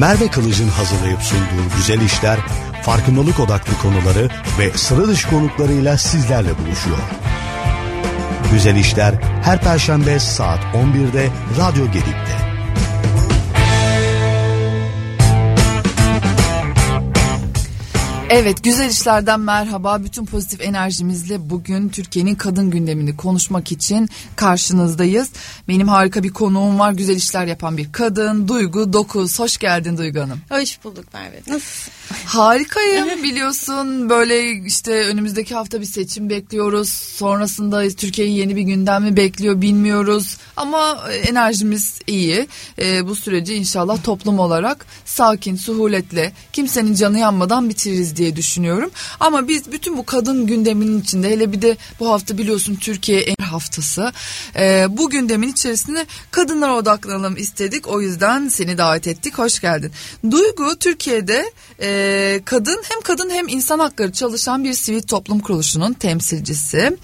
Merve Kılıç'ın hazırlayıp sunduğu güzel işler, farkındalık odaklı konuları ve sıra dışı konuklarıyla sizlerle buluşuyor. Güzel işler her perşembe saat 11'de Radyo Gedik'te. Evet güzel işlerden merhaba. Bütün pozitif enerjimizle bugün Türkiye'nin kadın gündemini konuşmak için karşınızdayız. Benim harika bir konuğum var. Güzel işler yapan bir kadın. Duygu Dokuz. Hoş geldin Duygu Hanım. Hoş bulduk Merve. Nasılsın? Harikayım biliyorsun. Böyle işte önümüzdeki hafta bir seçim bekliyoruz. Sonrasında Türkiye'yi yeni bir gündem mi bekliyor bilmiyoruz. Ama enerjimiz iyi. E, bu süreci inşallah toplum olarak sakin, suhuletle, kimsenin canı yanmadan bitiririz diye düşünüyorum. Ama biz bütün bu kadın gündeminin içinde hele bir de bu hafta biliyorsun Türkiye en haftası. E, bu gündemin içerisinde kadınlara odaklanalım istedik. O yüzden seni davet ettik. Hoş geldin. Duygu Türkiye'de e, kadın hem kadın hem insan hakları çalışan bir sivil toplum kuruluşunun temsilcisi.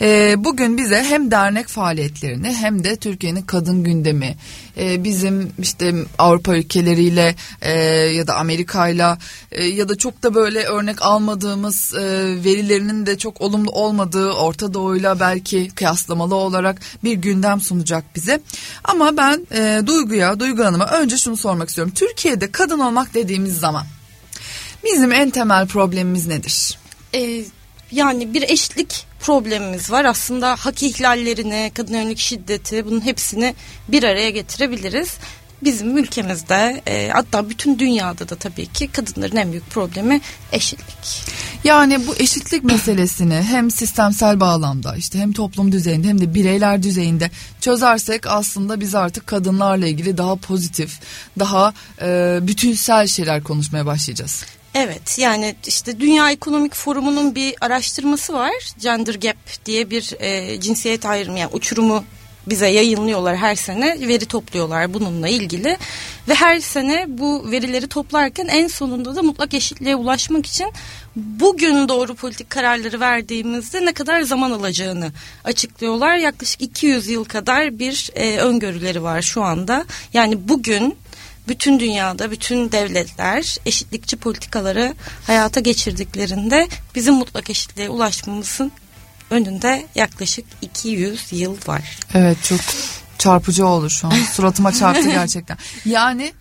E, bugün bize hem dernek faaliyetlerini hem de Türkiye'nin kadın gündemi e, bizim işte Avrupa ülkeleriyle e, ya da Amerika'yla e, ya da çok da böyle örnek almadığımız e, verilerinin de çok olumlu olmadığı Orta Doğu'yla belki kıyaslamalı olarak bir gündem sunacak bize. Ama ben e, Duygu'ya, Duygu Hanım'a önce şunu sormak istiyorum. Türkiye'de kadın olmak dediğimiz zaman bizim en temel problemimiz nedir? Ee, yani bir eşitlik problemimiz var. Aslında hak ihlallerini, kadın yönelik şiddeti bunun hepsini bir araya getirebiliriz. Bizim ülkemizde e, hatta bütün dünyada da tabii ki kadınların en büyük problemi eşitlik. Yani bu eşitlik meselesini hem sistemsel bağlamda işte hem toplum düzeyinde hem de bireyler düzeyinde çözersek aslında biz artık kadınlarla ilgili daha pozitif, daha e, bütünsel şeyler konuşmaya başlayacağız. Evet yani işte Dünya Ekonomik Forumu'nun bir araştırması var. Gender Gap diye bir e, cinsiyet ayrımı yani uçurumu bize yayınlıyorlar her sene veri topluyorlar bununla ilgili ve her sene bu verileri toplarken en sonunda da mutlak eşitliğe ulaşmak için bugün doğru politik kararları verdiğimizde ne kadar zaman alacağını açıklıyorlar. Yaklaşık 200 yıl kadar bir e, öngörüleri var şu anda. Yani bugün bütün dünyada bütün devletler eşitlikçi politikaları hayata geçirdiklerinde bizim mutlak eşitliğe ulaşmamızın önünde yaklaşık 200 yıl var. Evet çok çarpıcı olur şu an. Suratıma çarptı gerçekten. Yani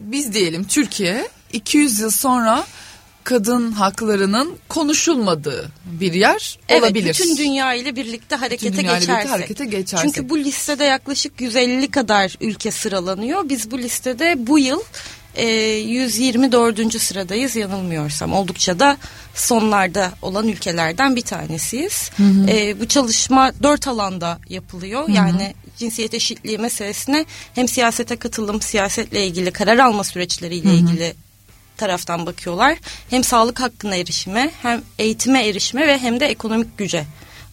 biz diyelim Türkiye 200 yıl sonra kadın haklarının konuşulmadığı bir yer evet, olabilir. Bütün dünya ile birlikte harekete bütün geçersek. Birlikte harekete geçersek. Çünkü bu listede yaklaşık 150 kadar ülke sıralanıyor. Biz bu listede bu yıl e, 124. sıradayız yanılmıyorsam. Oldukça da sonlarda olan ülkelerden bir tanesiyiz. Hı hı. E, bu çalışma dört alanda yapılıyor. Hı hı. Yani cinsiyet eşitliği meselesine hem siyasete katılım, siyasetle ilgili karar alma süreçleriyle hı hı. ilgili taraftan bakıyorlar. Hem sağlık hakkına erişime hem eğitime erişime ve hem de ekonomik güce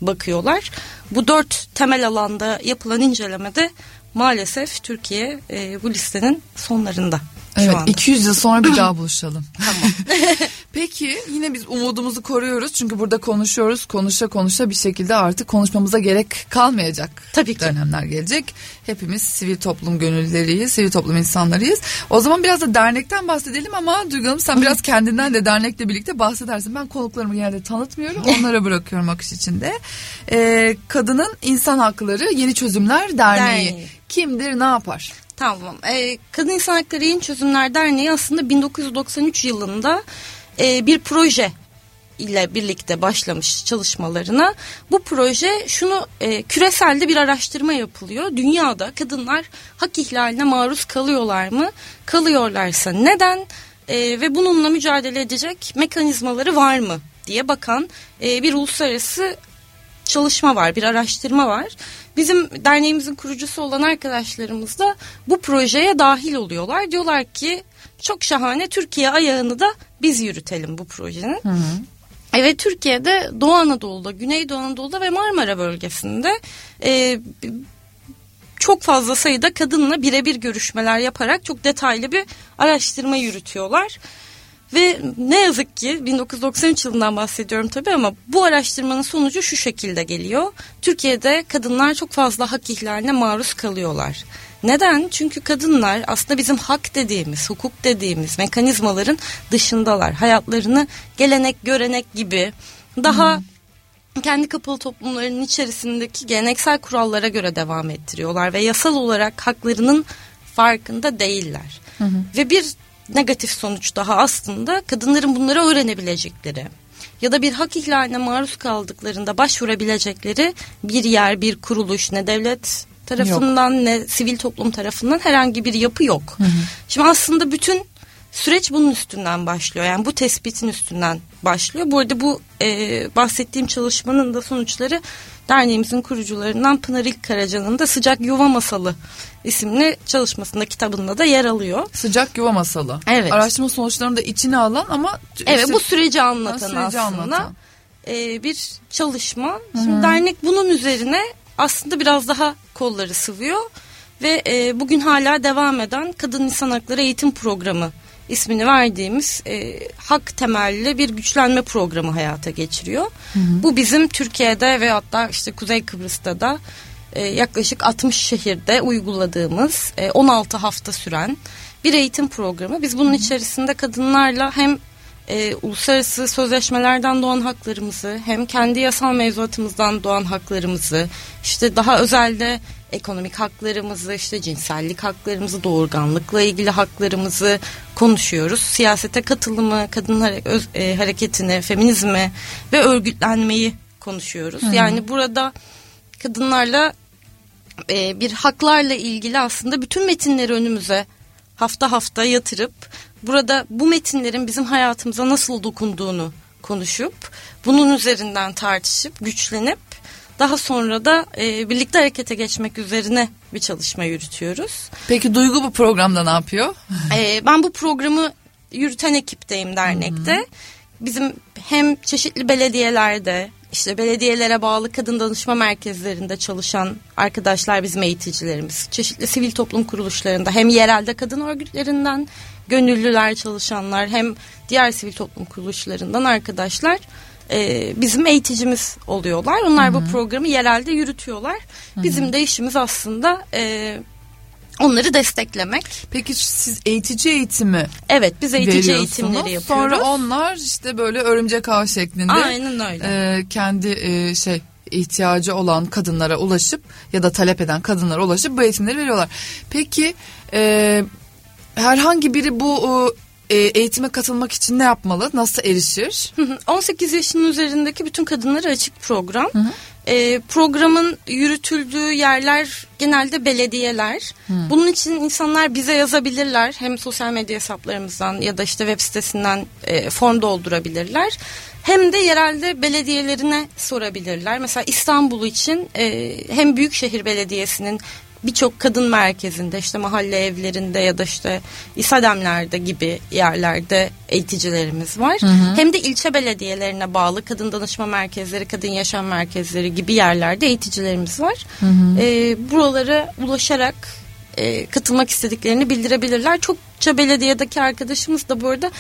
bakıyorlar. Bu dört temel alanda yapılan incelemede maalesef Türkiye e, bu listenin sonlarında. Evet anda. 200 yıl sonra bir daha buluşalım. Tamam. Peki yine biz umudumuzu koruyoruz çünkü burada konuşuyoruz. Konuşa konuşa bir şekilde artık konuşmamıza gerek kalmayacak Tabii ki. dönemler gelecek. Hepimiz sivil toplum gönüllüleriyiz, sivil toplum insanlarıyız. O zaman biraz da dernekten bahsedelim ama Duygu Hanım sen biraz kendinden de dernekle birlikte bahsedersin. Ben konuklarımı genelde tanıtmıyorum. Onlara bırakıyorum akış içinde. Ee, Kadının İnsan Hakları Yeni Çözümler Derneği. Derneği. Kimdir, ne yapar? Tamam. Ee, Kadın İnsan Hakları Yeni Çözümler Derneği aslında 1993 yılında e, bir proje ile birlikte başlamış çalışmalarına. Bu proje şunu e, küreselde bir araştırma yapılıyor. Dünyada kadınlar hak ihlaline maruz kalıyorlar mı? Kalıyorlarsa neden? E, ve bununla mücadele edecek mekanizmaları var mı diye bakan e, bir uluslararası çalışma var, bir araştırma var. Bizim derneğimizin kurucusu olan arkadaşlarımız da bu projeye dahil oluyorlar. Diyorlar ki çok şahane Türkiye ayağını da biz yürütelim bu projenin. Hı hı. Evet Türkiye'de Doğu Anadolu'da, Güneydoğu Anadolu'da ve Marmara bölgesinde e, çok fazla sayıda kadınla birebir görüşmeler yaparak çok detaylı bir araştırma yürütüyorlar. Ve ne yazık ki 1993 yılından bahsediyorum tabii ama bu araştırmanın sonucu şu şekilde geliyor. Türkiye'de kadınlar çok fazla hak ihlaline maruz kalıyorlar. Neden? Çünkü kadınlar aslında bizim hak dediğimiz, hukuk dediğimiz mekanizmaların dışındalar. Hayatlarını gelenek, görenek gibi daha hmm. kendi kapalı toplumlarının içerisindeki geleneksel kurallara göre devam ettiriyorlar ve yasal olarak haklarının farkında değiller. Hı hı. Ve bir negatif sonuç daha aslında kadınların bunları öğrenebilecekleri ya da bir hak ihlaline maruz kaldıklarında başvurabilecekleri bir yer, bir kuruluş ne devlet tarafından yok. ne sivil toplum tarafından herhangi bir yapı yok. Hı hı. Şimdi aslında bütün süreç bunun üstünden başlıyor. Yani bu tespitin üstünden başlıyor. Bu arada bu e, bahsettiğim çalışmanın da sonuçları derneğimizin kurucularından Pınar İlk Karaca'nın da Sıcak Yuva Masalı isimli çalışmasında kitabında da yer alıyor. Sıcak Yuva Masalı. Evet. Araştırma sonuçlarını da içine alan ama... Evet bu süreci anlatan süreci aslında anlatan. E, bir çalışma. Şimdi Hı-hı. dernek bunun üzerine aslında biraz daha kolları sıvıyor ve e, bugün hala devam eden Kadın İnsan Hakları Eğitim Programı ismini verdiğimiz e, hak temelli bir güçlenme programı hayata geçiriyor. Hı hı. Bu bizim Türkiye'de ve hatta işte Kuzey Kıbrıs'ta da e, yaklaşık 60 şehirde uyguladığımız e, 16 hafta süren bir eğitim programı. Biz bunun içerisinde kadınlarla hem e, uluslararası sözleşmelerden doğan haklarımızı hem kendi yasal mevzuatımızdan doğan haklarımızı işte daha özelde ekonomik haklarımızı işte cinsellik haklarımızı doğurganlıkla ilgili haklarımızı konuşuyoruz. Siyasete katılımı, kadın e, hareketini, feminizmi ve örgütlenmeyi konuşuyoruz. Hı. Yani burada kadınlarla e, bir haklarla ilgili aslında bütün metinleri önümüze hafta hafta yatırıp burada bu metinlerin bizim hayatımıza nasıl dokunduğunu konuşup bunun üzerinden tartışıp güçlenip daha sonra da e, birlikte harekete geçmek üzerine bir çalışma yürütüyoruz. Peki Duygu bu programda ne yapıyor? E, ben bu programı yürüten ekipteyim dernekte. Hı-hı. Bizim hem çeşitli belediyelerde işte belediyelere bağlı kadın danışma merkezlerinde çalışan arkadaşlar bizim eğiticilerimiz. Çeşitli sivil toplum kuruluşlarında hem yerelde kadın örgütlerinden gönüllüler çalışanlar hem diğer sivil toplum kuruluşlarından arkadaşlar e, bizim eğiticimiz oluyorlar. Onlar Hı-hı. bu programı yerelde yürütüyorlar. Hı-hı. Bizim de işimiz aslında e, onları desteklemek. Peki siz eğitici eğitimi Evet biz eğitici eğitimleri yapıyoruz. Sonra onlar işte böyle örümcek ağ şeklinde. Aynen öyle. E, kendi e, şey ihtiyacı olan kadınlara ulaşıp ya da talep eden kadınlara ulaşıp bu eğitimleri veriyorlar. Peki e, herhangi biri bu e, eğitime katılmak için ne yapmalı? Nasıl erişir? 18 yaşının üzerindeki bütün kadınlara açık program. Hı hı. E, programın yürütüldüğü yerler genelde belediyeler. Hı. Bunun için insanlar bize yazabilirler. Hem sosyal medya hesaplarımızdan ya da işte web sitesinden e, form doldurabilirler. Hem de yerelde belediyelerine sorabilirler. Mesela İstanbul için e, hem Büyükşehir Belediyesi'nin birçok kadın merkezinde işte mahalle evlerinde ya da işte İSADEM'lerde gibi yerlerde eğiticilerimiz var. Hı hı. Hem de ilçe belediyelerine bağlı kadın danışma merkezleri, kadın yaşam merkezleri gibi yerlerde eğiticilerimiz var. Hı hı. E, buralara ulaşarak e, katılmak istediklerini bildirebilirler. Çokça belediyedeki arkadaşımız da bu arada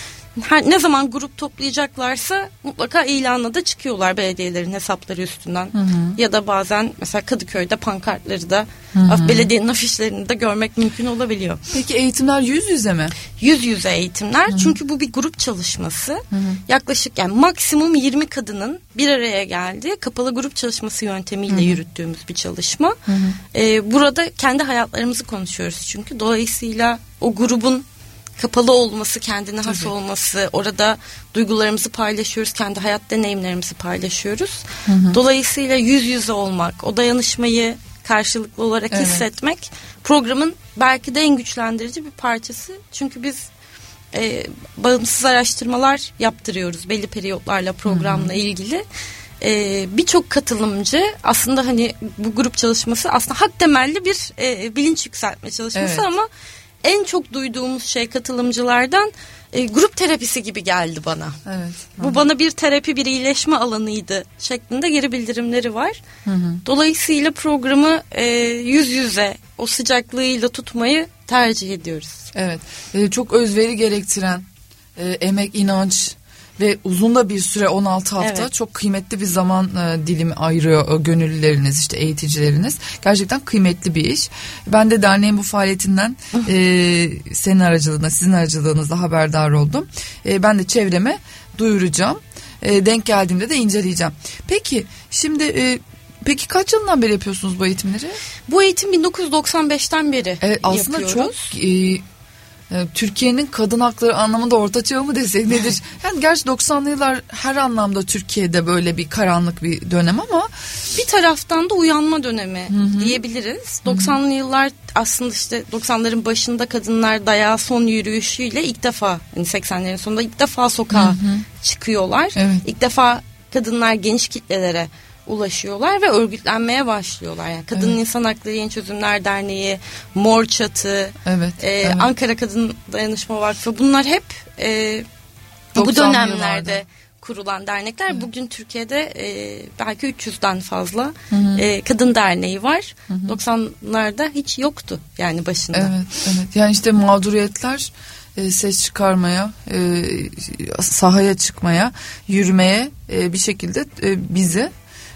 her, ne zaman grup toplayacaklarsa mutlaka ilanla da çıkıyorlar belediyelerin hesapları üstünden. Hı hı. Ya da bazen mesela Kadıköy'de pankartları da hı hı. belediyenin afişlerini de görmek mümkün olabiliyor. Peki eğitimler yüz yüze mi? Yüz yüze eğitimler. Hı hı. Çünkü bu bir grup çalışması. Hı hı. Yaklaşık yani maksimum 20 kadının bir araya geldiği kapalı grup çalışması yöntemiyle hı hı. yürüttüğümüz bir çalışma. Hı hı. Ee, burada kendi hayatlarımızı konuşuyoruz çünkü. Dolayısıyla o grubun kapalı olması, kendine has Tabii. olması, orada duygularımızı paylaşıyoruz, kendi hayat deneyimlerimizi paylaşıyoruz. Hı hı. Dolayısıyla yüz yüze olmak, o dayanışmayı karşılıklı olarak evet. hissetmek programın belki de en güçlendirici bir parçası. Çünkü biz e, bağımsız araştırmalar yaptırıyoruz belli periyotlarla programla hı hı. ilgili. E, Birçok katılımcı aslında hani bu grup çalışması aslında hak temelli bir e, bilinç yükseltme çalışması evet. ama en çok duyduğumuz şey katılımcılardan e, grup terapisi gibi geldi bana. Evet. Bu bana bir terapi, bir iyileşme alanıydı şeklinde geri bildirimleri var. Hı hı. Dolayısıyla programı e, yüz yüze o sıcaklığıyla tutmayı tercih ediyoruz. Evet. E, çok özveri gerektiren e, emek, inanç ve uzun da bir süre 16 hafta Evet. çok kıymetli bir zaman e, dilimi ayırıyor e, gönüllüleriniz işte eğiticileriniz. Gerçekten kıymetli bir iş. Ben de derneğin bu faaliyetinden e, senin aracılığında sizin aracılığınızla haberdar oldum. E, ben de çevreme duyuracağım. E, denk geldiğimde de inceleyeceğim. Peki şimdi e, peki kaç yılından beri yapıyorsunuz bu eğitimleri? Bu eğitim 1995'ten beri Evet, aslında yapıyoruz. çok e, e, Türkiye'nin kadın hakları anlamında orta çağı mı desek nedir? Yani gerçi 90'lı yıllar her anlamda Türkiye'de böyle bir karanlık bir dönem ama Bir taraftan da uyanma dönemi diyebiliriz. 90'lı yıllar aslında işte 90'ların başında kadınlar dayağı son yürüyüşüyle ilk defa hani 80'lerin sonunda ilk defa sokağa çıkıyorlar. Evet. İlk defa kadınlar geniş kitlelere ulaşıyorlar ve örgütlenmeye başlıyorlar. Yani Kadın Evet. İnsan Hakları Yeni Çözümler Derneği, Mor Çatı, evet. e, evet. Ankara Kadın Dayanışma Vakfı bunlar hep e, bu 90'lı dönemlerde yıllarda. kurulan dernekler. Bugün Türkiye'de e, belki 300'den fazla e, kadın derneği var. 90'larda hiç yoktu yani başında. Evet, evet. Yani işte mağduriyetler e, ses çıkarmaya, e, sahaya çıkmaya, yürümeye e, bir şekilde bizi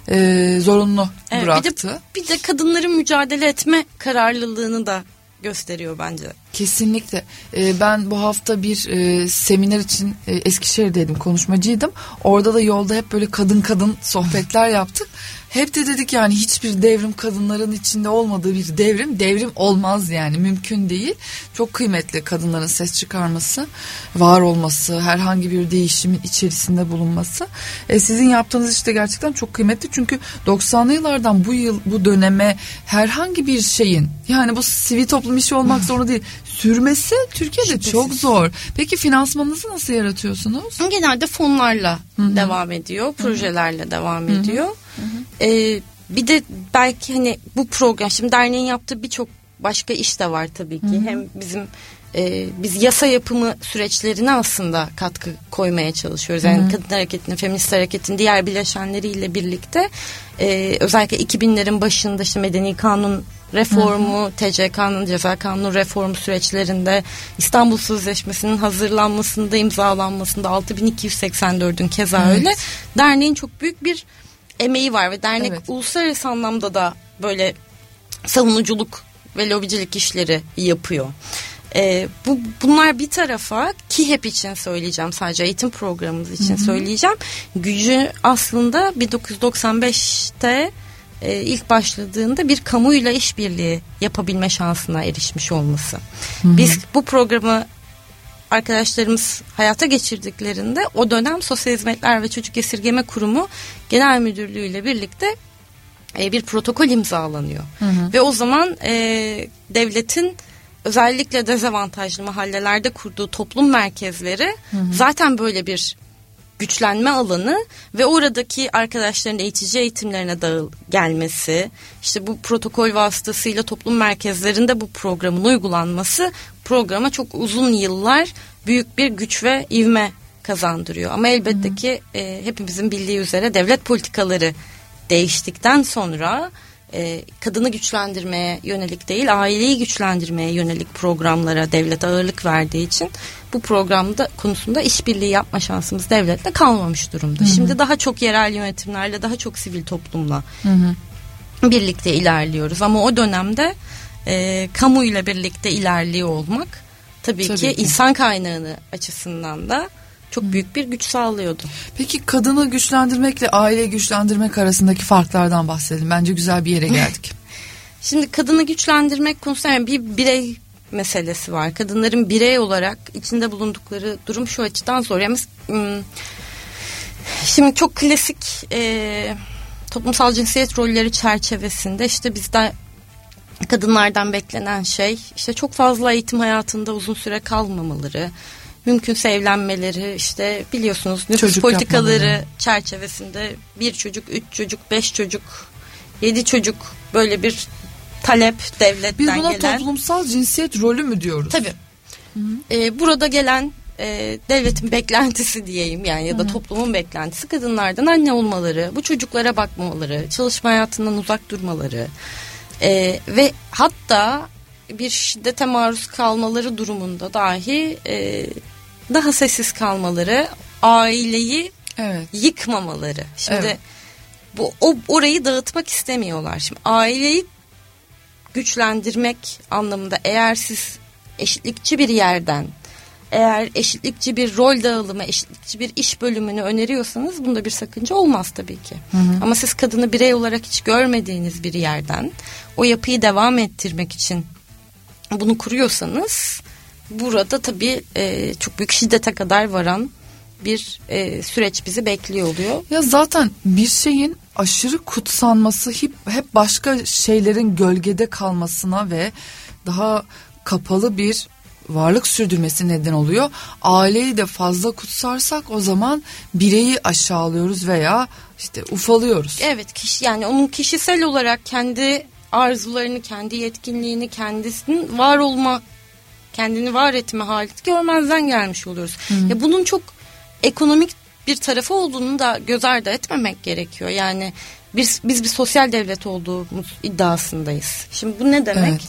e, zorunlu Evet, bıraktı. Bir de, bir de kadınların mücadele etme kararlılığını da gösteriyor bence. Kesinlikle. Ee, ben bu hafta bir e, seminer için e, Eskişehir'deydim, konuşmacıydım. Orada da yolda hep böyle kadın kadın sohbetler yaptık. Hep de dedik yani hiçbir devrim kadınların içinde olmadığı bir devrim, devrim olmaz yani mümkün değil. Çok kıymetli kadınların ses çıkarması, var olması, herhangi bir değişimin içerisinde bulunması. E, sizin yaptığınız işte gerçekten çok kıymetli çünkü 90'lı yıllardan bu yıl bu döneme herhangi bir şeyin yani bu sivil toplum işi olmak zorunda değil sürmesi Türkiye'de Şüphesiz. çok zor. Peki finansmanınızı nasıl yaratıyorsunuz? Genelde fonlarla devam ediyor, projelerle devam ediyor. Ee, bir de belki hani bu program, şimdi derneğin yaptığı birçok başka iş de var tabii ki. Hem bizim e, biz yasa yapımı süreçlerine aslında katkı koymaya çalışıyoruz. Yani kadın hareketinin, feminist hareketin diğer bileşenleriyle birlikte e, özellikle 2000'lerin başında işte medeni kanun reformu, TCK'nın ceza kanunu reformu süreçlerinde İstanbul Sözleşmesi'nin hazırlanmasında, imzalanmasında 6284'ün keza Evet. öyle. Derneğin çok büyük bir emeği var ve dernek Evet. uluslararası anlamda da böyle savunuculuk ve lobicilik işleri yapıyor. Ee, bu bunlar bir tarafa ki hep için söyleyeceğim sadece eğitim programımız için söyleyeceğim. Gücü aslında 1995'te e, ilk başladığında bir kamuyla işbirliği yapabilme şansına erişmiş olması. Biz bu programı arkadaşlarımız hayata geçirdiklerinde o dönem Sosyal Hizmetler ve Çocuk Esirgeme Kurumu Genel Müdürlüğü ile birlikte e, bir protokol imzalanıyor. Ve o zaman e, devletin özellikle dezavantajlı mahallelerde kurduğu toplum merkezleri zaten böyle bir güçlenme alanı ve oradaki arkadaşların eğitici eğitimlerine dağıl gelmesi, işte bu protokol vasıtasıyla toplum merkezlerinde bu programın uygulanması programa çok uzun yıllar büyük bir güç ve ivme kazandırıyor. Ama elbette ki e, hepimizin bildiği üzere devlet politikaları değiştikten sonra e, kadını güçlendirmeye yönelik değil aileyi güçlendirmeye yönelik programlara devlet ağırlık verdiği için bu programda konusunda işbirliği yapma şansımız devletle kalmamış durumda. Şimdi daha çok yerel yönetimlerle daha çok sivil toplumla birlikte ilerliyoruz ama o dönemde e, kamuyla birlikte ilerliyor olmak tabii, Tabii ki, ki. insan kaynağını açısından da çok büyük bir güç sağlıyordu. Peki kadını güçlendirmekle aileyi güçlendirmek arasındaki farklardan bahsedelim. Bence güzel bir yere geldik. Şimdi kadını güçlendirmek konusunda yani bir birey meselesi var. Kadınların birey olarak içinde bulundukları durum şu açıdan zor. Yani, hmm, şimdi çok klasik e, toplumsal cinsiyet rolleri çerçevesinde işte bizde kadınlardan beklenen şey işte çok fazla eğitim hayatında uzun süre kalmamaları, mümkünse evlenmeleri, işte biliyorsunuz nüfus Çocuk politikaları yapmamaları. çerçevesinde bir çocuk, üç çocuk, beş çocuk, yedi çocuk böyle bir talep devletten Biz buna gelen. toplumsal cinsiyet rolü mü diyoruz? Tabii. Ee, burada gelen e, devletin beklentisi diyeyim yani ya da toplumun beklentisi kadınlardan anne olmaları, bu çocuklara bakmamaları, çalışma hayatından uzak durmaları e, ve hatta bir şiddete maruz kalmaları durumunda dahi e, daha sessiz kalmaları, aileyi Evet. yıkmamaları. Şimdi Evet. bu o orayı dağıtmak istemiyorlar. Şimdi aileyi güçlendirmek anlamında eğer siz eşitlikçi bir yerden eğer eşitlikçi bir rol dağılımı, eşitlikçi bir iş bölümünü öneriyorsanız bunda bir sakınca olmaz tabii ki. Ama siz kadını birey olarak hiç görmediğiniz bir yerden o yapıyı devam ettirmek için bunu kuruyorsanız burada tabii e, çok büyük şiddete kadar varan bir e, süreç bizi bekliyor oluyor. Ya zaten bir şeyin aşırı kutsanması hep, hep başka şeylerin gölgede kalmasına ve daha kapalı bir varlık sürdürmesi neden oluyor. Aileyi de fazla kutsarsak o zaman bireyi aşağılıyoruz veya işte ufalıyoruz. Evet kişi yani onun kişisel olarak kendi arzularını, kendi yetkinliğini, kendisinin var olma, kendini var etme halini görmezden gelmiş oluyoruz. Ya bunun çok ekonomik bir tarafı olduğunu da göz ardı etmemek gerekiyor. Yani biz, biz bir sosyal devlet olduğumuz iddiasındayız. Şimdi bu ne demek? Evet.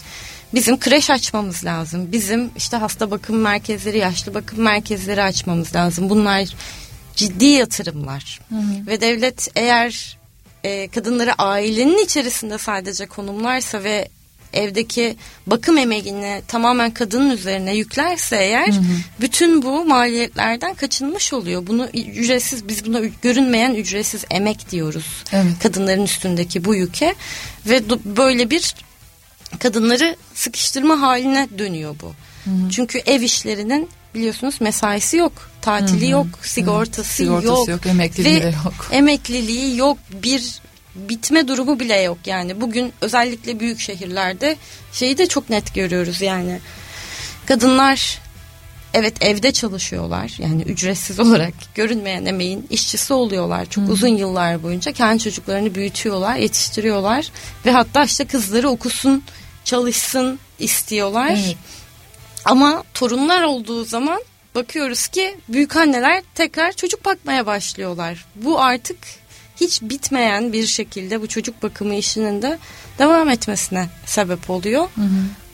Bizim kreş açmamız lazım. Bizim işte hasta bakım merkezleri, yaşlı bakım merkezleri açmamız lazım. Bunlar ciddi yatırımlar. Ve devlet eğer e, kadınları ailenin içerisinde sadece konumlarsa ve evdeki bakım emeğini tamamen kadının üzerine yüklerse eğer bütün bu maliyetlerden kaçınmış oluyor. Bunu ücretsiz biz buna görünmeyen ücretsiz emek diyoruz. Evet. Kadınların üstündeki bu yüke ve böyle bir kadınları sıkıştırma haline dönüyor bu. Çünkü ev işlerinin biliyorsunuz mesaisi yok, tatili yok, sigortası, Sigortası yok, yok, emekliliği ve yok. Emekliliği yok, bir bitme durumu bile yok yani. Bugün özellikle büyük şehirlerde şeyi de çok net görüyoruz yani. Kadınlar evet evde çalışıyorlar yani ücretsiz olarak görünmeyen emeğin işçisi oluyorlar çok uzun yıllar boyunca kendi çocuklarını büyütüyorlar yetiştiriyorlar ve hatta işte kızları okusun çalışsın istiyorlar Evet. Ama torunlar olduğu zaman bakıyoruz ki büyük anneler tekrar çocuk bakmaya başlıyorlar bu artık hiç bitmeyen bir şekilde bu çocuk bakımı işinin de devam etmesine sebep oluyor.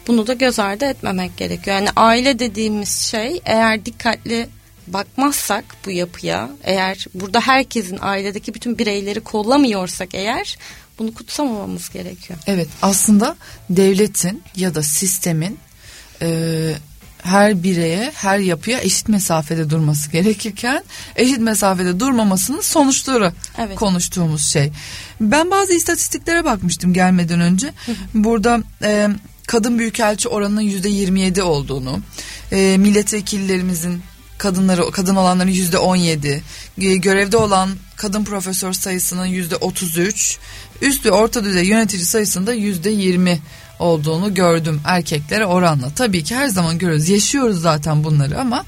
Bunu da göz ardı etmemek gerekiyor. Yani aile dediğimiz şey eğer dikkatli bakmazsak bu yapıya, eğer burada herkesin ailedeki bütün bireyleri kollamıyorsak eğer bunu kutsamamamız gerekiyor. Evet aslında devletin ya da sistemin e, her bireye her yapıya eşit mesafede durması gerekirken eşit mesafede durmamasının sonuçları Evet. konuştuğumuz şey. Ben bazı istatistiklere bakmıştım gelmeden önce. Burada e, kadın büyükelçi oranının yüzde 27 olduğunu, e, milletvekillerimizin kadınları kadın olanların yüzde 17, e, görevde olan kadın profesör sayısının yüzde 33, üst ve orta düzey yönetici sayısında yüzde 20 olduğunu gördüm erkeklere oranla. Tabii ki her zaman görüyoruz, yaşıyoruz zaten bunları ama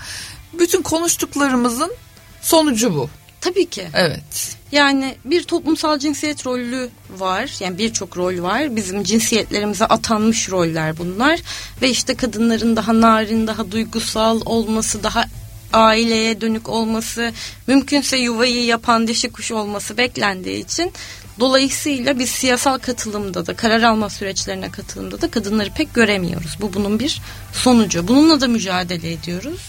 bütün konuştuklarımızın sonucu bu. Tabii ki. Evet. Yani bir toplumsal cinsiyet rolü var. Yani birçok rol var. Bizim cinsiyetlerimize atanmış roller bunlar. Ve işte kadınların daha narin, daha duygusal olması, daha aileye dönük olması, mümkünse yuvayı yapan dişi kuş olması beklendiği için dolayısıyla biz siyasal katılımda da karar alma süreçlerine katılımda da kadınları pek göremiyoruz. Bu bunun bir sonucu. Bununla da mücadele ediyoruz.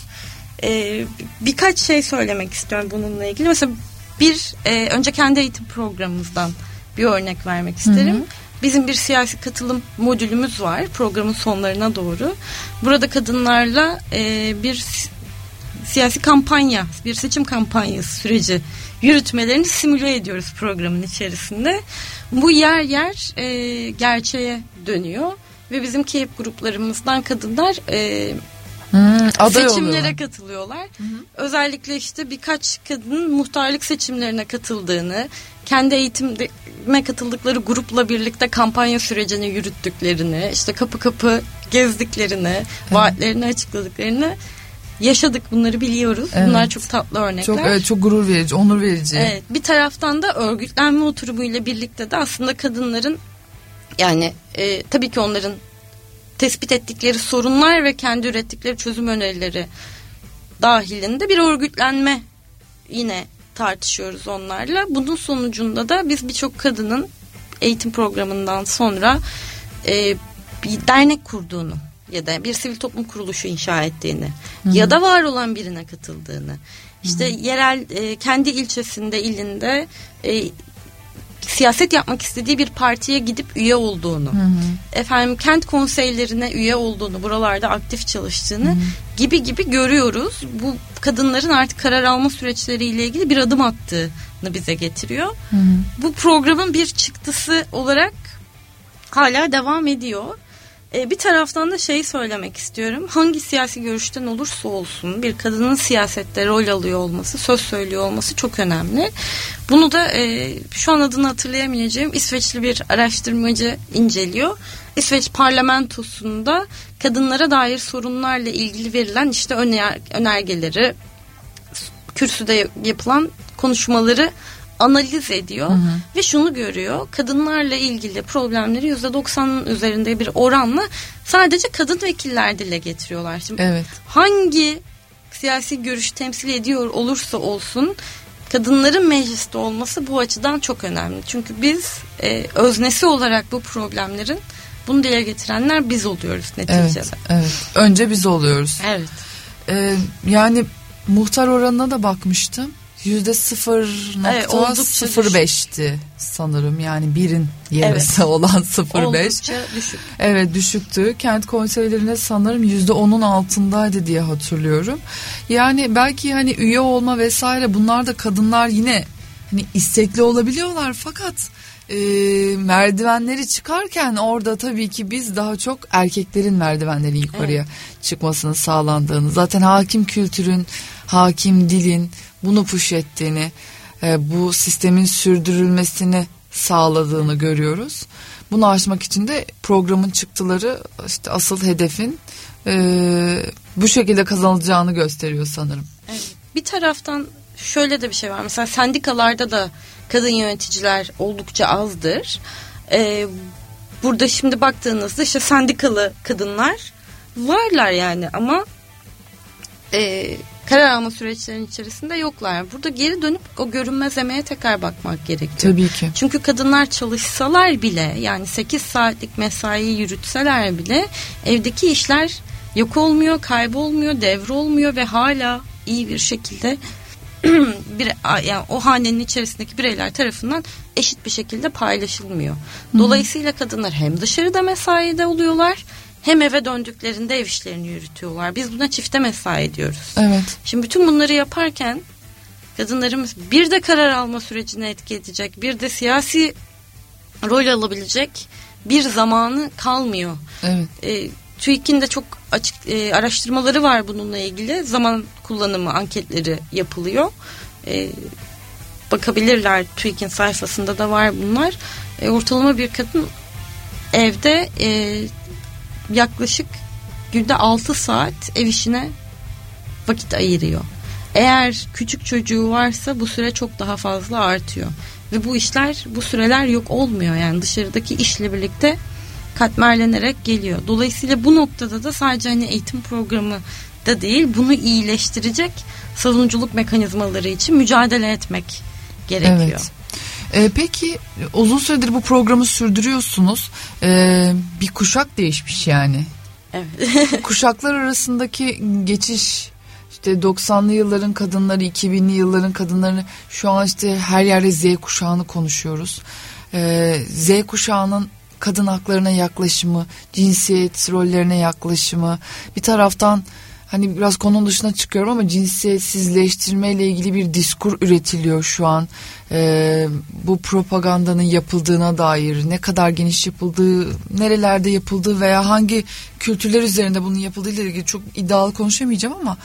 Ee, birkaç şey söylemek istiyorum bununla ilgili. Mesela bir e, önce kendi eğitim programımızdan bir örnek vermek isterim. Bizim bir siyasi katılım modülümüz var programın sonlarına doğru. Burada kadınlarla e, bir siyasi kampanya, bir seçim kampanyası süreci yürütmelerini simüle ediyoruz programın içerisinde. Bu yer yer e, gerçeğe dönüyor ve bizim keyif gruplarımızdan kadınlar e, Hmm, aday seçimlere oluyorlar. katılıyorlar. Özellikle işte birkaç kadının muhtarlık seçimlerine katıldığını, kendi eğitime katıldıkları grupla birlikte kampanya sürecini yürüttüklerini, işte kapı kapı gezdiklerini, vaatlerini açıkladıklarını yaşadık. Bunları biliyoruz. Bunlar Evet. çok tatlı örnekler. Çok evet, çok gurur verici, onur verici. Evet, bir taraftan da örgütlenme oturumuyla birlikte de aslında kadınların yani e, tabii ki onların tespit ettikleri sorunlar ve kendi ürettikleri çözüm önerileri dahilinde bir örgütlenme yine tartışıyoruz onlarla. Bunun sonucunda da biz birçok kadının eğitim programından sonra e, bir dernek kurduğunu ya da bir sivil toplum kuruluşu inşa ettiğini Hı-hı. ya da var olan birine katıldığını işte Hı-hı. yerel e, kendi ilçesinde ilinde e, siyaset yapmak istediği bir partiye gidip üye olduğunu, hı hı. efendim kent konseylerine üye olduğunu, buralarda aktif çalıştığını hı hı. gibi gibi görüyoruz. Bu kadınların artık karar alma süreçleriyle ilgili bir adım attığını bize getiriyor. Hı hı. Bu programın bir çıktısı olarak hala devam ediyor. E, bir taraftan da şeyi söylemek istiyorum. Hangi siyasi görüşten olursa olsun bir kadının siyasette rol alıyor olması, söz söylüyor olması çok önemli. Bunu da e, şu an adını hatırlayamayacağım İsveçli bir araştırmacı inceliyor. İsveç parlamentosunda kadınlara dair sorunlarla ilgili verilen işte öner, önergeleri, kürsüde yapılan konuşmaları analiz ediyor hı hı. ve şunu görüyor. Kadınlarla ilgili problemleri yüzde doksanın üzerinde bir oranla sadece kadın vekiller dile getiriyorlar. Şimdi evet. hangi siyasi görüş temsil ediyor olursa olsun kadınların mecliste olması bu açıdan çok önemli. Çünkü biz e, öznesi olarak bu problemlerin bunu dile getirenler biz oluyoruz neticede. Evet, evet. Önce biz oluyoruz. Evet. Ee, yani muhtar oranına da bakmıştım. Yüzde sıfır nokta sıfır beşti sanırım yani birin yarısı evet. olan sıfır beş. düşük. Evet düşüktü. Kent konseylerine sanırım yüzde onun altındaydı diye hatırlıyorum. Yani belki hani üye olma vesaire bunlar da kadınlar yine hani istekli olabiliyorlar fakat e, merdivenleri çıkarken orada tabii ki biz daha çok erkeklerin merdivenleri yukarıya evet. çıkmasını sağlandığını zaten hakim kültürün hakim dilin bunu push ettiğini, e, bu sistemin sürdürülmesini sağladığını görüyoruz. Bunu aşmak için de programın çıktıları işte asıl hedefin e, bu şekilde kazanılacağını gösteriyor sanırım. Evet. Bir taraftan şöyle de bir şey var. Mesela sendikalarda da kadın yöneticiler oldukça azdır. Ee, burada şimdi baktığınızda işte sendikalı kadınlar varlar yani ama e, karar alma süreçlerinin içerisinde yoklar. Burada geri dönüp o görünmez emeğe tekrar bakmak gerekiyor. Tabii ki. Çünkü kadınlar çalışsalar bile yani 8 saatlik mesaiyi yürütseler bile evdeki işler yok olmuyor, kaybolmuyor, devrolmuyor ve hala iyi bir şekilde bir yani o hanenin içerisindeki bireyler tarafından eşit bir şekilde paylaşılmıyor. Dolayısıyla kadınlar hem dışarıda mesaide oluyorlar hem eve döndüklerinde ev işlerini yürütüyorlar. Biz buna çifte mesai diyoruz. Evet. Şimdi bütün bunları yaparken kadınlarımız bir de karar alma sürecine etki edecek, bir de siyasi rol alabilecek bir zamanı kalmıyor. Evet. E, TÜİK'in de çok açık e, araştırmaları var bununla ilgili. Zaman kullanımı anketleri yapılıyor. E, bakabilirler TÜİK'in sayfasında da var bunlar. E, ortalama bir kadın evde e, yaklaşık günde 6 saat ev işine vakit ayırıyor. Eğer küçük çocuğu varsa bu süre çok daha fazla artıyor. Ve bu işler, bu süreler yok olmuyor. Yani dışarıdaki işle birlikte katmerlenerek geliyor. Dolayısıyla bu noktada da sadece hani eğitim programı da değil, bunu iyileştirecek savunuculuk mekanizmaları için mücadele etmek gerekiyor. Evet. E, peki uzun süredir bu programı sürdürüyorsunuz. E, bir kuşak değişmiş yani. Evet. Kuşaklar arasındaki geçiş işte 90'lı yılların kadınları, 2000'li yılların kadınlarını şu an işte her yerde Z kuşağını konuşuyoruz. Ee, Z kuşağının kadın haklarına yaklaşımı, cinsiyet rollerine yaklaşımı, bir taraftan hani biraz konunun dışına çıkıyorum ama cinsiyetsizleştirme ile ilgili bir diskur üretiliyor şu an. Ee, bu propagandanın yapıldığına dair ne kadar geniş yapıldığı, nerelerde yapıldığı veya hangi kültürler üzerinde bunun yapıldığı ile ilgili çok iddialı konuşamayacağım ama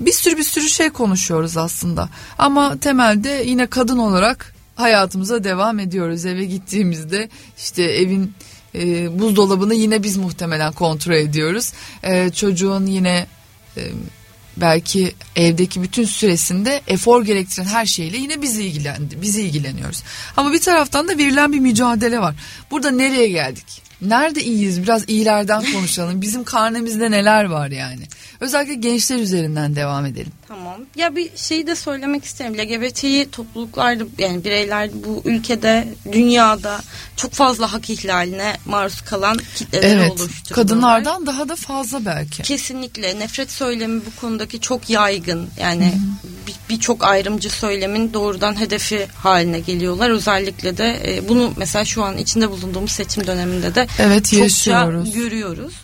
bir sürü bir sürü şey konuşuyoruz aslında. Ama temelde yine kadın olarak hayatımıza devam ediyoruz. Eve gittiğimizde işte evin e, buzdolabını yine biz muhtemelen kontrol ediyoruz. E, çocuğun yine e, belki evdeki bütün süresinde efor gerektiren her şeyle yine biz ilgilendi, biz ilgileniyoruz. Ama bir taraftan da verilen bir mücadele var. Burada nereye geldik? Nerede iyiyiz? Biraz iyilerden konuşalım. Bizim karnemizde neler var yani? Özellikle gençler üzerinden devam edelim. Tamam. Ya bir şeyi de söylemek isterim. LGBT'yi topluluklarda yani bireyler bu ülkede, dünyada çok fazla hak ihlaline maruz kalan kitleleri evet, oluşturuyorlar. Kadınlardan daha da fazla belki. Kesinlikle. Nefret söylemi bu konudaki çok yaygın. Yani birçok bir ayrımcı söylemin doğrudan hedefi haline geliyorlar. Özellikle de e, bunu mesela şu an içinde bulunduğumuz seçim döneminde de evet, çokça yaşıyoruz. görüyoruz.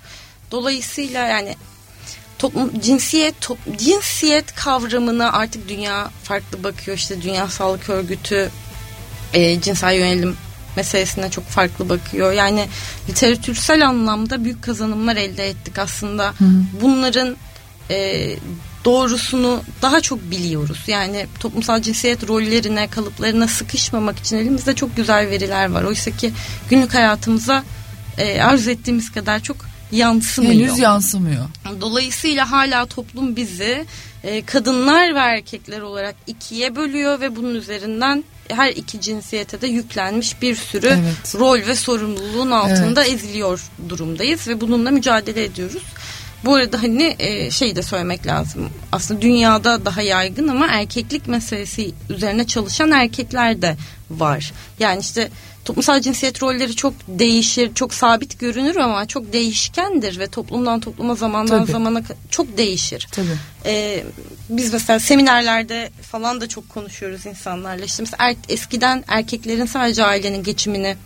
Dolayısıyla yani toplum cinsiyet top, cinsiyet kavramına artık dünya farklı bakıyor. İşte Dünya Sağlık Örgütü e, cinsel yönelim meselesine çok farklı bakıyor. Yani literatürsel anlamda büyük kazanımlar elde ettik aslında. Hı. Bunların e, doğrusunu daha çok biliyoruz. Yani toplumsal cinsiyet rollerine, kalıplarına sıkışmamak için elimizde çok güzel veriler var. Oysa ki günlük hayatımıza e, arzu ettiğimiz kadar çok yansımıyor. Henüz yansımıyor. Dolayısıyla hala toplum bizi e, kadınlar ve erkekler olarak ikiye bölüyor ve bunun üzerinden her iki cinsiyete de yüklenmiş bir sürü evet. rol ve sorumluluğun altında evet. eziliyor durumdayız ve bununla mücadele ediyoruz. Bu arada hani e, şey de söylemek lazım. Aslında dünyada daha yaygın ama erkeklik meselesi üzerine çalışan erkekler de var. Yani işte toplumsal cinsiyet rolleri çok değişir, çok sabit görünür ama çok değişkendir ve toplumdan topluma zamandan Tabii. zamana çok değişir. Tabii. Ee, biz mesela seminerlerde falan da çok konuşuyoruz insanlarla. İşte mesela er, eskiden erkeklerin sadece ailenin geçimini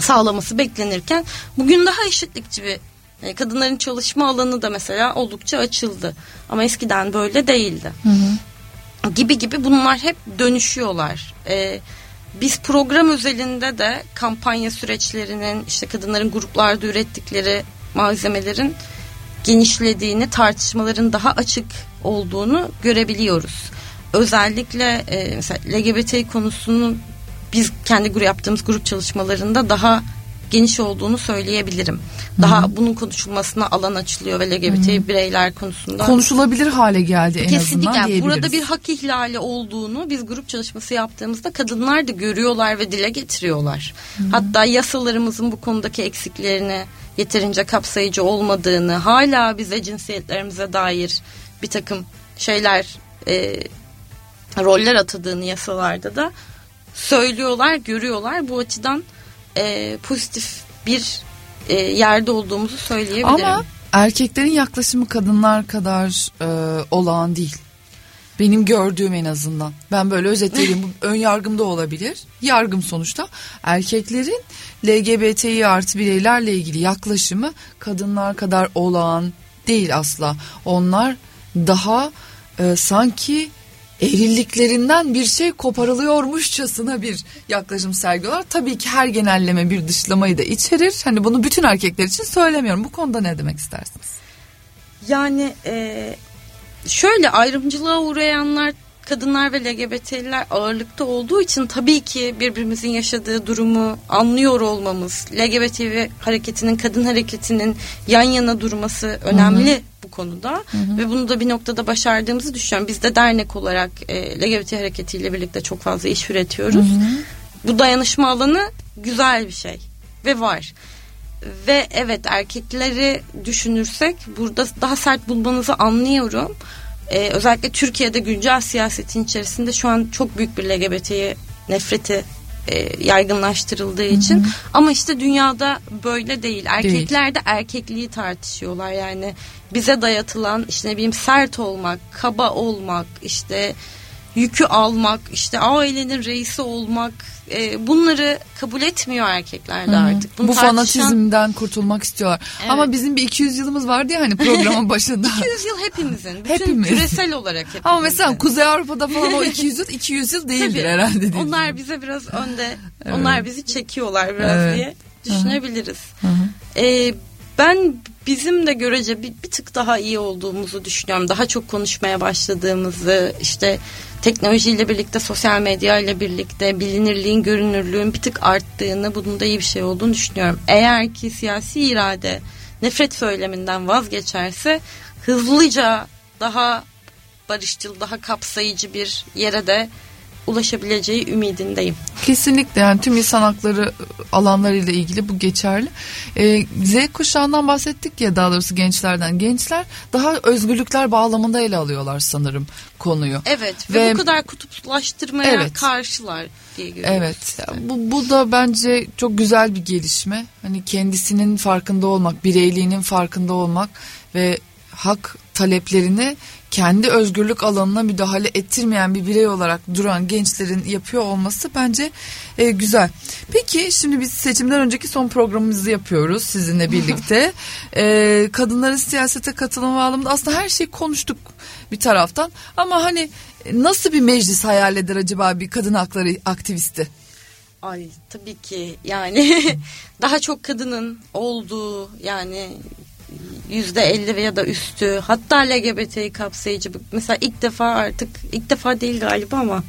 sağlaması beklenirken bugün daha eşitlikçi bir yani kadınların çalışma alanı da mesela oldukça açıldı. Ama eskiden böyle değildi. Hı hı. Gibi gibi bunlar hep dönüşüyorlar. Ee, biz program özelinde de kampanya süreçlerinin işte kadınların gruplarda ürettikleri malzemelerin genişlediğini, tartışmaların daha açık olduğunu görebiliyoruz. Özellikle e, mesela LGBT konusunu biz kendi grup yaptığımız grup çalışmalarında daha geniş olduğunu söyleyebilirim. Daha Hı-hı. bunun konuşulmasına alan açılıyor ve LGBT Hı-hı. bireyler konusunda. Konuşulabilir hale geldi en Kesinlikle. azından diyebiliriz. Burada bir hak ihlali olduğunu biz grup çalışması yaptığımızda kadınlar da görüyorlar ve dile getiriyorlar. Hı-hı. Hatta yasalarımızın bu konudaki eksiklerini yeterince kapsayıcı olmadığını hala bize cinsiyetlerimize dair bir takım şeyler e, roller atadığını yasalarda da söylüyorlar, görüyorlar. Bu açıdan e, pozitif bir e, yerde olduğumuzu söyleyebilirim. Ama erkeklerin yaklaşımı kadınlar kadar e, olağan değil. Benim gördüğüm en azından. Ben böyle özetleyeyim. Ön yargım da olabilir. Yargım sonuçta. Erkeklerin LGBTİ artı bireylerle ilgili yaklaşımı kadınlar kadar olağan değil asla. Onlar daha e, sanki erilliklerinden bir şey koparılıyormuşçasına bir yaklaşım sergiliyorlar. Tabii ki her genelleme bir dışlamayı da içerir. Hani bunu bütün erkekler için söylemiyorum. Bu konuda ne demek istersiniz? Yani e, şöyle ayrımcılığa uğrayanlar kadınlar ve LGBT'liler ağırlıkta olduğu için tabii ki birbirimizin yaşadığı durumu anlıyor olmamız, LGBT hareketinin, kadın hareketinin yan yana durması önemli Hı-hı. bu konuda. Hı-hı. Ve bunu da bir noktada başardığımızı düşünüyorum. Biz de dernek olarak e, LGBT hareketiyle birlikte çok fazla iş üretiyoruz. Hı-hı. Bu dayanışma alanı güzel bir şey ve var. Ve evet erkekleri düşünürsek burada daha sert bulmanızı anlıyorum e, özellikle Türkiye'de güncel siyasetin içerisinde şu an çok büyük bir LGBT'ye nefreti e, yaygınlaştırıldığı için. Hı hı. Ama işte dünyada böyle değil. Erkekler de erkekliği tartışıyorlar. Yani bize dayatılan işte ne bileyim sert olmak, kaba olmak, işte yükü almak, işte ailenin reisi olmak e, bunları kabul etmiyor erkekler de artık. Bunu Bu tartışan... fanatizmden kurtulmak istiyorlar. Evet. Ama bizim bir 200 yılımız vardı ya hani programın başında. 200 yıl hepimizin. Bütün Hepimiz. küresel olarak hepimizin. Ama mesela Kuzey Avrupa'da falan o 200 yıl 200 yıl değildir Tabii. herhalde. Değil onlar bize biraz önde. Evet. Onlar bizi çekiyorlar biraz evet. diye düşünebiliriz. Hı hı. Ee, ben bizim de görece bir, bir tık daha iyi olduğumuzu düşünüyorum. Daha çok konuşmaya başladığımızı işte teknolojiyle birlikte sosyal medya ile birlikte bilinirliğin görünürlüğün bir tık arttığını bunun da iyi bir şey olduğunu düşünüyorum. Eğer ki siyasi irade nefret söyleminden vazgeçerse hızlıca daha barışçıl daha kapsayıcı bir yere de ulaşabileceği ümidindeyim. Kesinlikle yani tüm insan hakları alanlarıyla ilgili bu geçerli. Ee, Z kuşağından bahsettik ya daha doğrusu gençlerden. Gençler daha özgürlükler bağlamında ele alıyorlar sanırım konuyu. Evet ve, ve bu kadar kutuplaştırmaya evet, karşılar diye görüyoruz. Evet bu, bu da bence çok güzel bir gelişme. Hani kendisinin farkında olmak, bireyliğinin farkında olmak ve hak taleplerini kendi özgürlük alanına müdahale ettirmeyen bir birey olarak duran gençlerin yapıyor olması bence e, güzel. Peki şimdi biz seçimden önceki son programımızı yapıyoruz sizinle birlikte. e, kadınların siyasete katılım bağlamında aslında her şeyi konuştuk bir taraftan ama hani nasıl bir meclis hayal eder acaba bir kadın hakları aktivisti? Ay tabii ki yani daha çok kadının olduğu yani yüzde elli ya da üstü hatta LGBT kapsayıcı mesela ilk defa artık ilk defa değil galiba ama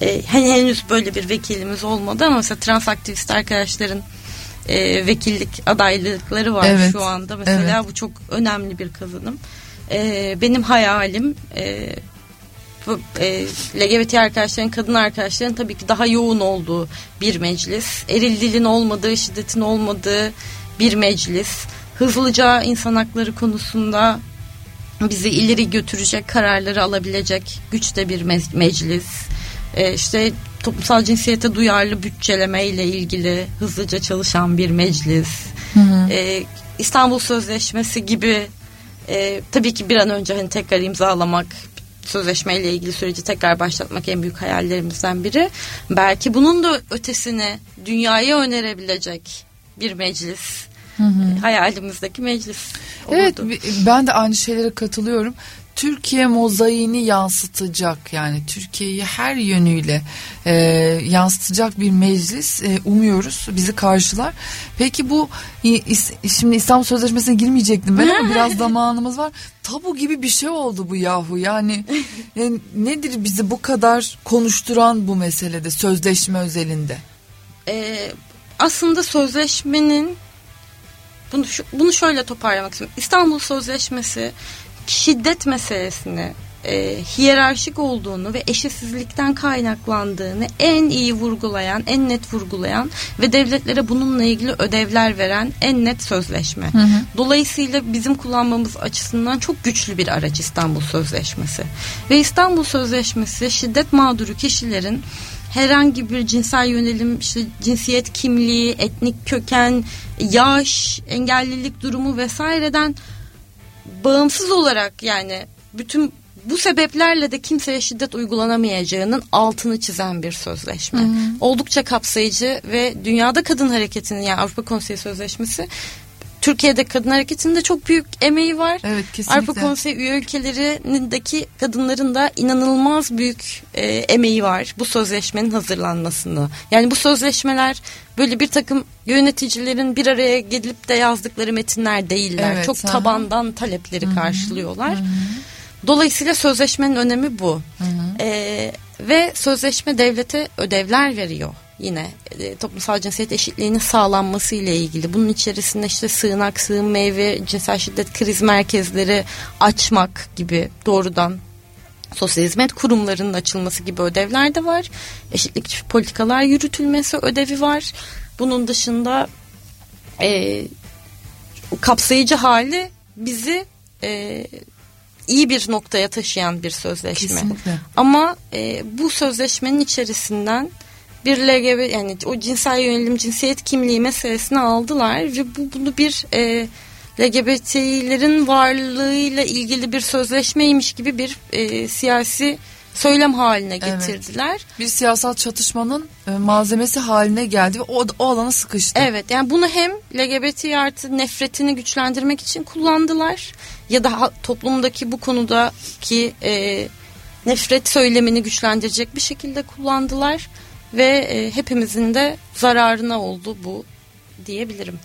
e, henüz böyle bir vekilimiz olmadı ama mesela trans aktivist arkadaşların e, vekillik adaylıkları var evet, şu anda mesela evet. bu çok önemli bir kazanım. E, benim hayalim e, bu, e, LGBT arkadaşların, kadın arkadaşların tabii ki daha yoğun olduğu bir meclis. Eril dilin olmadığı, şiddetin olmadığı bir meclis hızlıca insan hakları konusunda bizi ileri götürecek kararları alabilecek güçte bir me- meclis. Ee, işte toplumsal cinsiyete duyarlı bütçeleme ile ilgili hızlıca çalışan bir meclis. Hı hı. Ee, İstanbul Sözleşmesi gibi e, tabii ki bir an önce hani tekrar imzalamak sözleşmeyle ilgili süreci tekrar başlatmak en büyük hayallerimizden biri. Belki bunun da ötesini dünyaya önerebilecek bir meclis Hı hı. Hayalimizdeki meclis olurdu. Evet ben de aynı şeylere katılıyorum. Türkiye mozaiğini yansıtacak yani Türkiye'yi her yönüyle e, yansıtacak bir meclis e, umuyoruz bizi karşılar. Peki bu şimdi İstanbul Sözleşmesi'ne girmeyecektim ben ama biraz zamanımız var. Tabu gibi bir şey oldu bu yahu yani, yani nedir bizi bu kadar konuşturan bu meselede sözleşme özelinde? Ee, aslında sözleşmenin bunu, bunu şöyle toparlamak istiyorum. İstanbul Sözleşmesi şiddet meselesini e, hiyerarşik olduğunu ve eşitsizlikten kaynaklandığını en iyi vurgulayan, en net vurgulayan ve devletlere bununla ilgili ödevler veren en net sözleşme. Hı hı. Dolayısıyla bizim kullanmamız açısından çok güçlü bir araç İstanbul Sözleşmesi. Ve İstanbul Sözleşmesi şiddet mağduru kişilerin herhangi bir cinsel yönelim, işte cinsiyet kimliği, etnik köken, yaş, engellilik durumu vesaireden bağımsız olarak yani bütün bu sebeplerle de kimseye şiddet uygulanamayacağının altını çizen bir sözleşme. Hı hı. Oldukça kapsayıcı ve dünyada kadın hareketinin yani Avrupa Konseyi Sözleşmesi Türkiye'de kadın hareketinde çok büyük emeği var. Evet kesinlikle. Avrupa Konseyi üye ülkelerindeki kadınların da inanılmaz büyük e, emeği var bu sözleşmenin hazırlanmasını. Yani bu sözleşmeler böyle bir takım yöneticilerin bir araya gelip de yazdıkları metinler değiller. Evet, çok aha. tabandan talepleri Hı-hı. karşılıyorlar. Hı-hı. Dolayısıyla sözleşmenin önemi bu. Ee, ve sözleşme devlete ödevler veriyor yine e, toplumsal cinsiyet eşitliğinin sağlanması ile ilgili. Bunun içerisinde işte sığınak, sığınma evi, cinsel şiddet kriz merkezleri açmak gibi doğrudan sosyal hizmet kurumlarının açılması gibi ödevler de var. Eşitlik politikalar yürütülmesi ödevi var. Bunun dışında e, kapsayıcı hali bizi e, iyi bir noktaya taşıyan bir sözleşme. Kesinlikle. Ama e, bu sözleşmenin içerisinden bir LGBT yani o cinsel yönelim cinsiyet kimliği meselesini aldılar ve bu bunu bir e, LGBT'lerin varlığıyla ilgili bir sözleşmeymiş gibi bir e, siyasi söylem haline getirdiler. Evet. Bir siyasal çatışmanın e, malzemesi haline geldi ve o, o alana sıkıştı. Evet yani bunu hem LGBT artı nefretini güçlendirmek için kullandılar ya da toplumdaki bu konudaki e, nefret söylemini güçlendirecek bir şekilde kullandılar ve e, hepimizin de zararına oldu bu diyebilirim.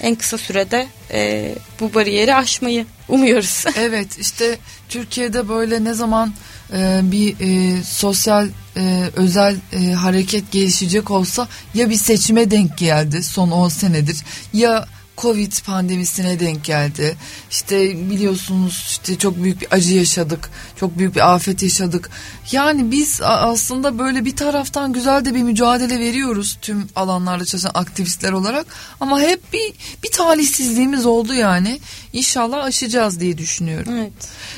En kısa sürede e, bu bariyeri aşmayı umuyoruz. evet işte Türkiye'de böyle ne zaman e, bir e, sosyal e, özel e, hareket gelişecek olsa ya bir seçime denk geldi son 10 senedir ya Covid pandemisine denk geldi. İşte biliyorsunuz işte çok büyük bir acı yaşadık. Çok büyük bir afet yaşadık. Yani biz aslında böyle bir taraftan güzel de bir mücadele veriyoruz tüm alanlarda çalışan aktivistler olarak. Ama hep bir bir talihsizliğimiz oldu yani. İnşallah aşacağız diye düşünüyorum. Evet.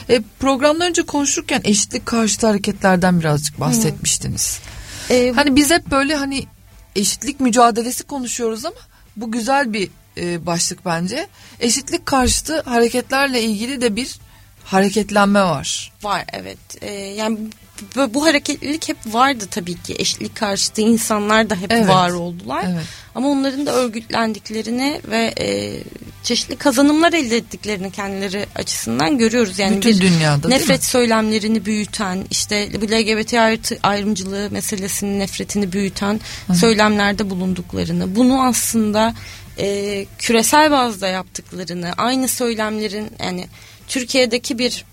E, programdan önce konuşurken eşitlik karşıtı hareketlerden birazcık bahsetmiştiniz. Ee, hani biz hep böyle hani eşitlik mücadelesi konuşuyoruz ama bu güzel bir e, başlık bence. Eşitlik karşıtı hareketlerle ilgili de bir hareketlenme var. Var evet. Ee, yani bu, bu hareketlilik hep vardı tabii ki. Eşitlik karşıtı insanlar da hep evet. var oldular. Evet. Ama onların da örgütlendiklerini ve e, çeşitli kazanımlar elde ettiklerini kendileri açısından görüyoruz. Yani Bütün bir dünyada nefret söylemlerini büyüten, işte bu LGBT ayrımcılığı meselesinin nefretini büyüten Hı. söylemlerde bulunduklarını, bunu aslında e, küresel bazda yaptıklarını, aynı söylemlerin yani Türkiye'deki bir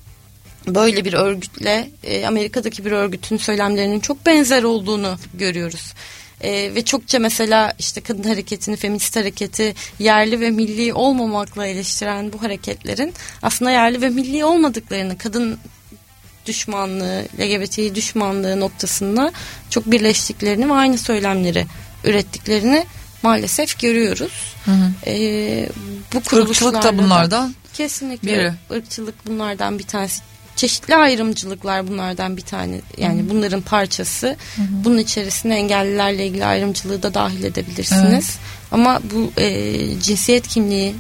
böyle bir örgütle e, Amerika'daki bir örgütün söylemlerinin çok benzer olduğunu görüyoruz. E, ve çokça mesela işte kadın hareketini, feminist hareketi yerli ve milli olmamakla eleştiren bu hareketlerin aslında yerli ve milli olmadıklarını, kadın düşmanlığı, LGBT düşmanlığı noktasında çok birleştiklerini ve aynı söylemleri ürettiklerini maalesef görüyoruz. Hı hı. Ee, bu kuruluşlarda da bunlardan kesinlikle biri. ırkçılık bunlardan bir tanesi. Çeşitli ayrımcılıklar bunlardan bir tane. Yani hı bunların parçası. Hı hı. Bunun içerisine engellilerle ilgili ayrımcılığı da dahil edebilirsiniz. Evet. Ama bu e, cinsiyet kimliği,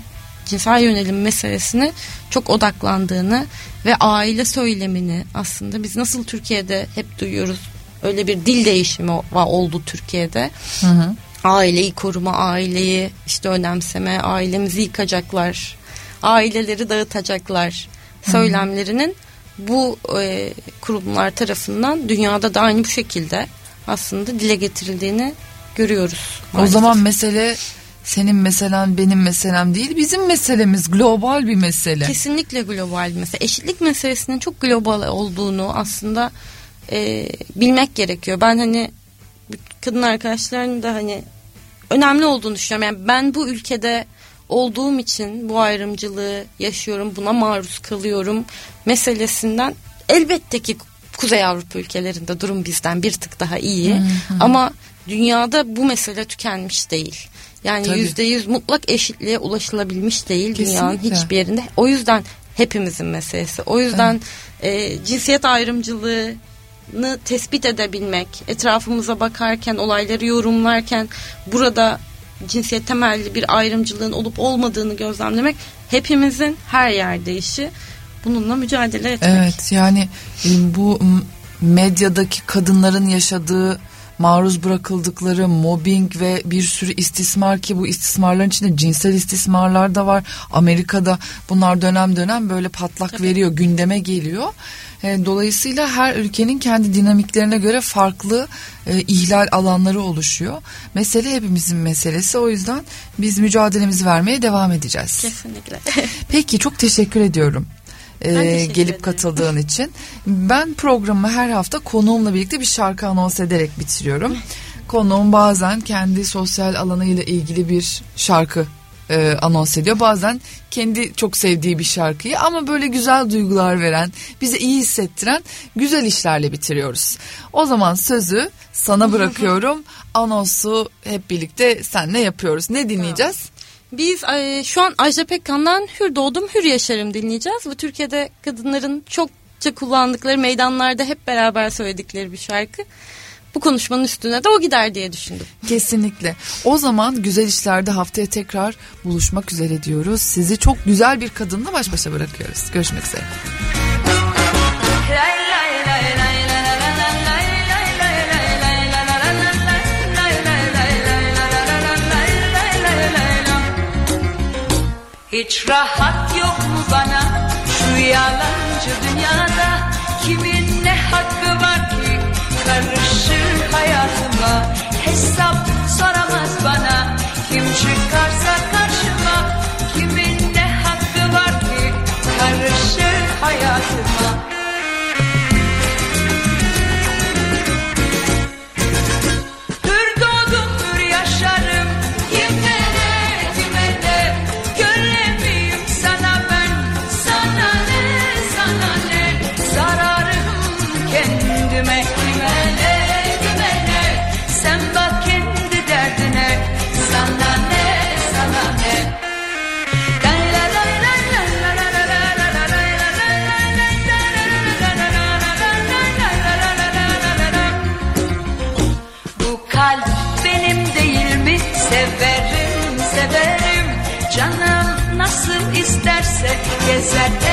cinsel yönelim meselesine çok odaklandığını ve aile söylemini aslında biz nasıl Türkiye'de hep duyuyoruz. Öyle bir dil değişimi oldu Türkiye'de. Hı hı aileyi koruma, aileyi işte önemseme, ailemizi yıkacaklar, aileleri dağıtacaklar söylemlerinin bu e, kurumlar tarafından dünyada da aynı bu şekilde aslında dile getirildiğini görüyoruz. Maalesef. O zaman mesele senin meselen benim meselem değil bizim meselemiz global bir mesele. Kesinlikle global bir mesele. Eşitlik meselesinin çok global olduğunu aslında e, bilmek gerekiyor. Ben hani kadın arkadaşların da hani önemli olduğunu düşünüyorum. Yani ben bu ülkede olduğum için bu ayrımcılığı yaşıyorum, buna maruz kalıyorum meselesinden elbette ki Kuzey Avrupa ülkelerinde durum bizden bir tık daha iyi. Hı hı. Ama dünyada bu mesele tükenmiş değil. Yani yüzde yüz mutlak eşitliğe ulaşılabilmiş değil Kesinlikle. dünyanın hiçbir yerinde. O yüzden hepimizin meselesi. O yüzden evet. e, cinsiyet ayrımcılığı tespit edebilmek, etrafımıza bakarken, olayları yorumlarken burada cinsiyet temelli bir ayrımcılığın olup olmadığını gözlemlemek hepimizin her yerde işi. Bununla mücadele etmek. Evet yani e, bu medyadaki kadınların yaşadığı maruz bırakıldıkları mobbing ve bir sürü istismar ki bu istismarların içinde cinsel istismarlar da var. Amerika'da bunlar dönem dönem böyle patlak Tabii. veriyor, gündeme geliyor. E, dolayısıyla her ülkenin kendi dinamiklerine göre farklı e, ihlal alanları oluşuyor. Mesele hepimizin meselesi. O yüzden biz mücadelemizi vermeye devam edeceğiz. Kesinlikle. Peki çok teşekkür ediyorum. E, gelip katıldığın için. Ben programı her hafta konuğumla birlikte bir şarkı anons ederek bitiriyorum. Konuğum bazen kendi sosyal alanıyla ilgili bir şarkı e, anons ediyor. Bazen kendi çok sevdiği bir şarkıyı ama böyle güzel duygular veren, bize iyi hissettiren güzel işlerle bitiriyoruz. O zaman sözü sana bırakıyorum. Anonsu hep birlikte senle yapıyoruz. Ne dinleyeceğiz? Biz e, şu an Ajda Pekkan'dan Hür Doğdum Hür Yaşarım dinleyeceğiz. Bu Türkiye'de kadınların çokça kullandıkları meydanlarda hep beraber söyledikleri bir şarkı bu konuşmanın üstüne de o gider diye düşündüm. Kesinlikle. O zaman güzel işlerde haftaya tekrar buluşmak üzere diyoruz. Sizi çok güzel bir kadınla baş başa bırakıyoruz. Görüşmek üzere. Hiç rahat yok mu bana? Şu yalancı dünyada kimin ne hakkı var ki? Karışır hayatıma Hesap soramaz bana. Kim çıkarsa karşıma Kimin ne hakkı var ki? Karışır hayatıma said.